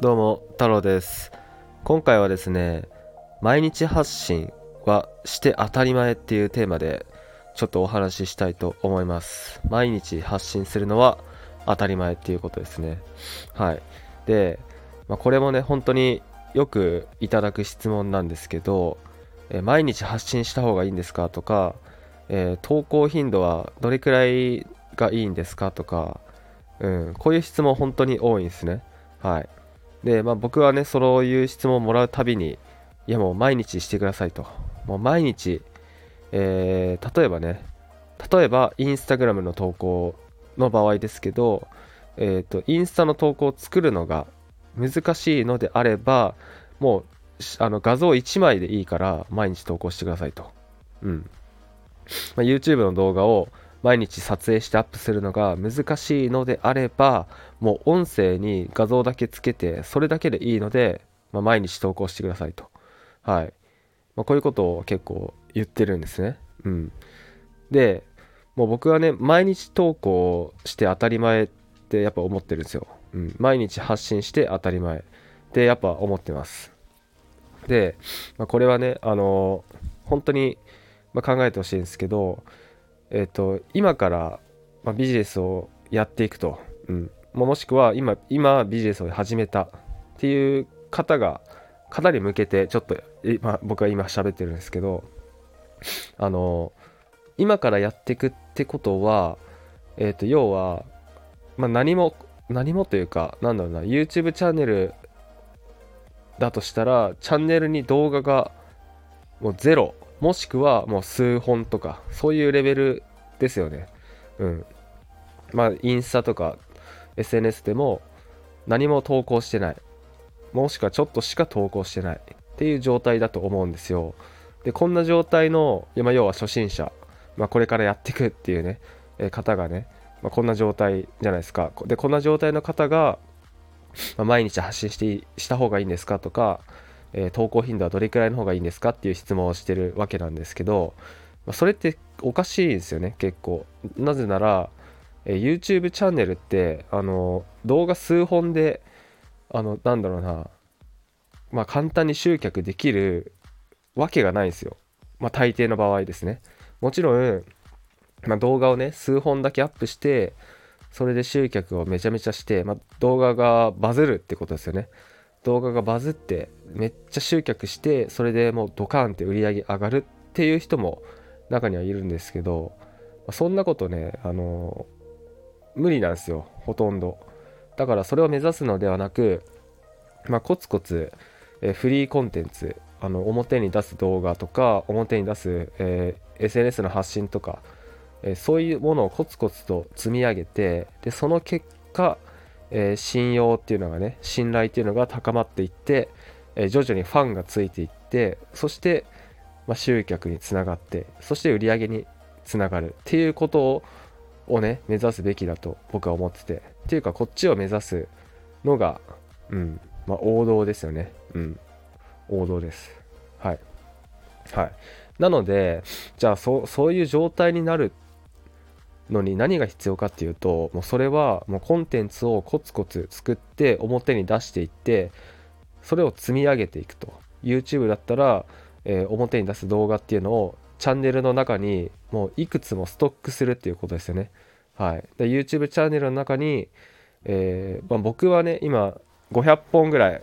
どうも太郎です。今回はですね毎日発信はして当たり前っていうテーマでちょっとお話ししたいと思います。毎日発信するのは当たり前っていうことですね。はい。で、まあ、これもね本当によくいただく質問なんですけど、え毎日発信した方がいいんですかとか、えー、投稿頻度はどれくらいがいいんですかとか、うん、こういう質問本当に多いんですね。はい。で、まあ、僕はね、そういう質問をもらうたびに、いやもう毎日してくださいと。もう毎日、えー、例えばね、例えばインスタグラムの投稿の場合ですけど、えっ、ー、と、インスタの投稿を作るのが難しいのであれば、もうあの画像1枚でいいから毎日投稿してくださいと。うん。まあ、YouTube の動画を毎日撮影してアップするのが難しいのであればもう音声に画像だけつけてそれだけでいいので、まあ、毎日投稿してくださいと。はい、まあ、こういうことを結構言ってるんですね。うん。でもう僕はね毎日投稿して当たり前ってやっぱ思ってるんですよ、うん、毎日発信して当たり前ってやっぱ思ってます。で、まあ、これはねあの本当に、ま考えてほしいんですけどえっ、ー、と今から、まあビジネスをやっていくと、うん、もしくは今今ビジネスを始めたっていう方がかなり向けてちょっと今僕は今喋ってるんですけどあの今からやっていくってことはえっ、ー、と要は、まあ、何も何もというかなんだろうな YouTube チャンネルだとしたらチャンネルに動画がもうゼロもしくはもう数本とかそういうレベルですよね。うん。まあインスタとか SNS でも何も投稿してない。もしくはちょっとしか投稿してない。っていう状態だと思うんですよ。でこんな状態の、まあ、要は初心者、まあ、これからやっていくっていうね、え、方がね、まあ、こんな状態じゃないですか。でこんな状態の方が、ま毎日発信してした方がいいんですかとかえー、投稿頻度はどれくらいの方がいいんですかっていう質問をしてるわけなんですけど、まあ、それっておかしいですよね結構。なぜなら、えー、YouTube チャンネルってあの動画数本であのなんだろうなまあ簡単に集客できるわけがないんですよ。まあ大抵の場合ですね。もちろん、まあ、動画をね数本だけアップしてそれで集客をめちゃめちゃして、まあ、動画がバズるってことですよね。動画がバズってめっちゃ集客してそれでもうドカーンって売り上げ上がるっていう人も中にはいるんですけどそんなことねあの無理なんですよほとんど。だからそれを目指すのではなくまあ、コツコツ、えフリーコンテンツあの表に出す動画とか表に出す、えー、SNS の発信とか、えー、そういうものをコツコツと積み上げてでその結果えー、信用っていうのがね信頼っていうのが高まっていって、えー、徐々にファンがついていってそして、まあ、集客につながってそして売り上げにつながるっていうことをね目指すべきだと僕は思っててっていうかこっちを目指すのがうんまあ王道ですよね。うん王道です。はい。はい。なのでじゃあそそういう状態になるのに何が必要かっていうともうそれはもうコンテンツをコツコツ作って表に出していってそれを積み上げていくと。YouTube だったら、えー、表に出す動画っていうのをチャンネルの中にもういくつもストックするっていうことですよね。はい、で YouTube チャンネルの中に、えー、まあ、僕はね今500本ぐらい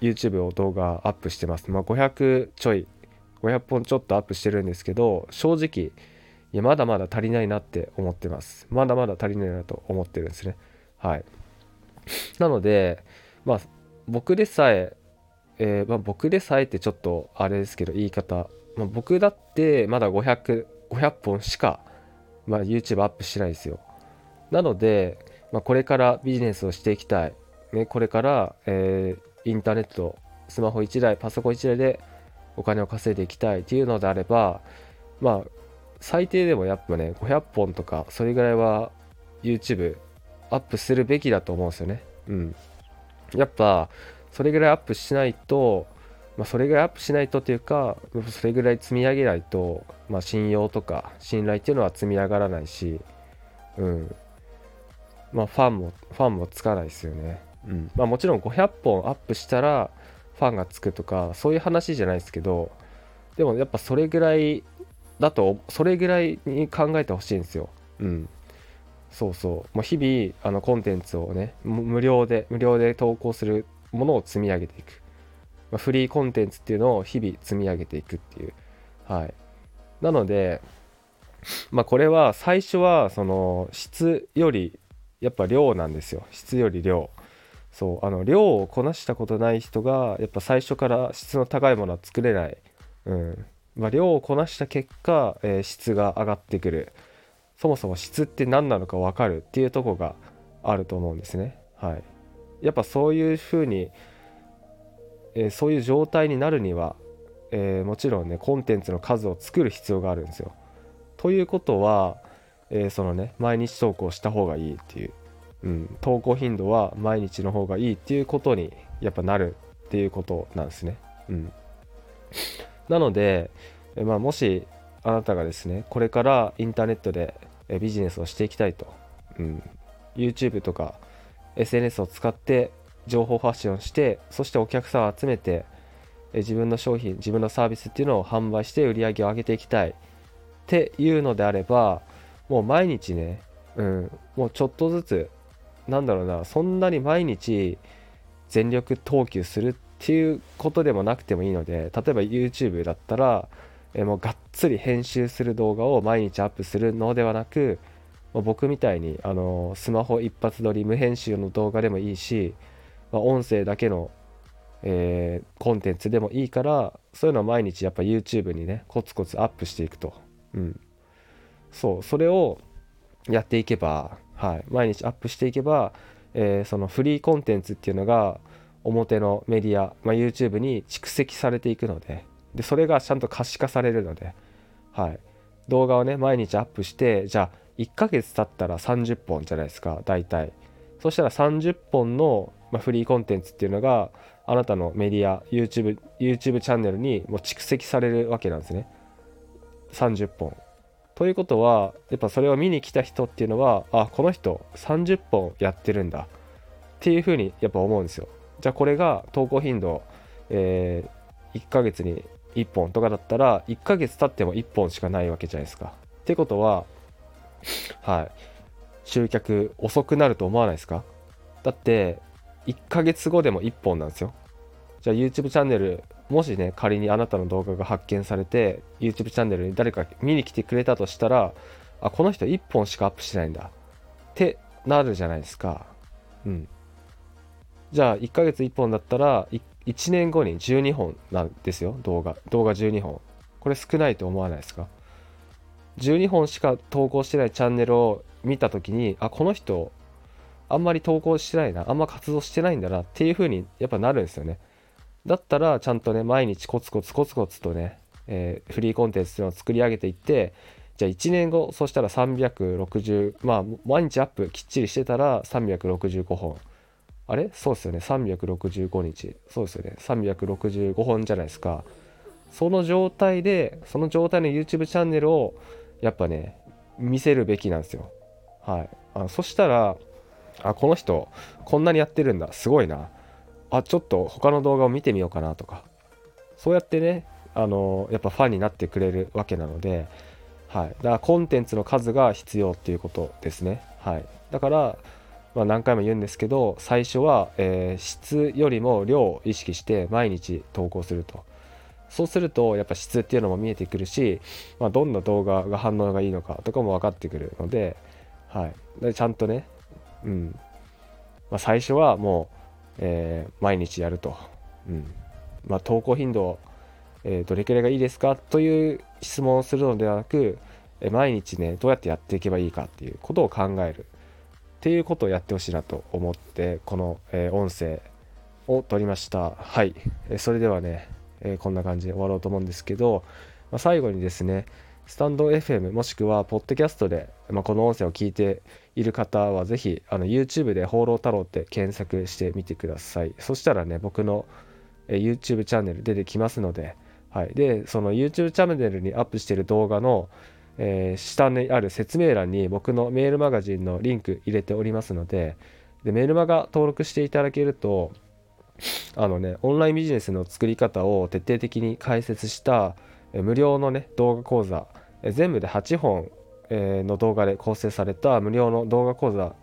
YouTube を動画アップしてます、まあ、500ちょい500本ちょっとアップしてるんですけど正直いやまだまだ足りないなって思ってます。まだまだ足りないなと思ってるんですね。はい。なのでまあ僕でさええー、まあ、僕でさえってちょっとあれですけど言い方、まあ、僕だってまだ500500本しか、まあ、YouTube アップしないですよ。なので、まあ、これからビジネスをしていきたい、ね、これから、えー、インターネットスマホ1台パソコン1台でお金を稼いでいきたいっていうのであればまあ最低でもやっぱね500本とかそれぐらいは YouTube アップするべきだと思うんですよね。うん。やっぱそれぐらいアップしないとまあ、それぐらいアップしないとというかそれぐらい積み上げないと、まあ、信用とか信頼っていうのは積み上がらないし、うん。まあ、ファンもファンもつかないですよね、うん。まあ、もちろん500本アップしたらファンがつくとかそういう話じゃないですけどでもやっぱそれぐらいだとそれぐらいに考えてほしいんですよ。うん。そうそう。もう日々あのコンテンツをね無料で無料で投稿するものを積み上げていく。まあ、フリーコンテンツっていうのを日々積み上げていくっていう。はい。なので、まあこれは最初はその質よりやっぱ量なんですよ。質より量。そうあの量をこなしたことない人がやっぱ最初から質の高いものは作れない、うんまあ、量をこなした結果、えー、質が上がってくる。そもそも質って何なのか分かるっていうとこがあると思うんですね。はい。やっぱそういうふうに、えー、そういう状態になるには、えー、もちろんねコンテンツの数を作る必要があるんですよ。ということは、えそのね毎日投稿した方がいいっていう。うん、投稿頻度は毎日の方がいいっていうことにやっぱなるっていうことなんですね。うん、なので、まあ、もしあなたがですねこれからインターネットでビジネスをしていきたいと、うん、YouTube とか SNS を使って情報発信をしてそしてお客さんを集めて自分の商品自分のサービスっていうのを販売して売り上げを上げていきたい。っていうのであればもう毎日ね、うん、もうちょっとずつなんだろうなそんなに毎日全力投球するっていうことでもなくてもいいので例えば YouTube だったらえもうがっつり編集する動画を毎日アップするのではなく僕みたいにあのスマホ一発撮り無編集の動画でもいいし、まあ、音声だけの、えー、コンテンツでもいいからそういうのを毎日やっぱ YouTube にねコツコツアップしていくと、うん、そうそれをやっていけばはい、毎日アップしていけば、えー、そのフリーコンテンツっていうのが表のメディア、まあ、YouTube に蓄積されていくのででそれがちゃんと可視化されるので、はい、動画をね毎日アップしてじゃあ1ヶ月経ったら30本じゃないですか大体。そしたら30本の、まあ、フリーコンテンツっていうのがあなたのメディア YouTube, YouTube チャンネルにもう蓄積されるわけなんですね。30本。ということはやっぱそれを見に来た人っていうのはあこの人30本やってるんだ。っていうふうにやっぱ思うんですよ。じゃあこれが投稿頻度、えー、1ヶ月に1本とかだったら1ヶ月経っても1本しかないわけじゃないですか。ってことははい。集客遅くなると思わないですか？だって1ヶ月後でも1本なんですよ。じゃあ YouTube チャンネルもしね仮にあなたの動画が発見されて YouTube チャンネルに誰か見に来てくれたとしたらあこの人1本しかアップしてないんだ。ってなるじゃないですか。うん。じゃあ1ヶ月1本だったら1年後に12本なんですよ。動画動画12本。これ少ないと思わないですか？12本しか投稿してないチャンネルを見た時にあこの人あんまり投稿してないなあんま活動してないんだなっていう風にやっぱなるんですよね。だったらちゃんとね毎日コツコツコツコツとね、えー、フリーコンテンツっていうのを作り上げていってじゃあ1年後そしたら360まあ毎日アップきっちりしてたら365本。あれ？そうですよね。365日。そうですよね。365本じゃないですか。その状態でその状態の YouTube チャンネルをやっぱね見せるべきなんですよ。はい。あそしたらあこの人こんなにやってるんだ。すごいな。あちょっと他の動画を見てみようかなとか。そうやってねあのやっぱファンになってくれるわけなので、はい、だからコンテンツの数が必要っていうことですね、はい、だから、まあ、何回も言うんですけど最初は、えー、質よりも量を意識して毎日投稿すると。そうするとやっぱ質っていうのも見えてくるし、まあ、どんな動画が反応がいいのかとかも分かってくるので,、はい、でちゃんとね、うん。まあ、最初はもうえー、毎日やると、うん。まあ、投稿頻度、えー、どれくらいがいいですか？という質問をするのではなく、毎日ねどうやってやっていけばいいかっていうことを考える。っていうことをやってほしいなと思ってこの、え音声を取りました。はい、えそれではね、えこんな感じで終わろうと思うんですけど、まあ、最後にですねスタンド FM もしくはポッドキャストで、まあ、この音声を聞いている方はぜひ YouTube で「放浪太郎」って検索してみてください。そしたらね僕の YouTube チャンネル出てきますので、はい、でその YouTube チャンネルにアップしている動画の、えー、下にある説明欄に僕のメールマガジンのリンク入れておりますので、でメルマガ登録していただけるとあのねオンラインビジネスの作り方を徹底的に解説した無料のね動画講座全部で8本の動画で構成された無料の動画講座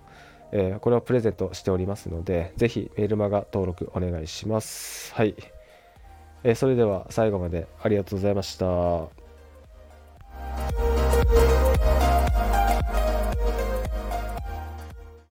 これをプレゼントしておりますのでぜひメールマガ登録お願いします。はい。それでは最後までありがとうございました。you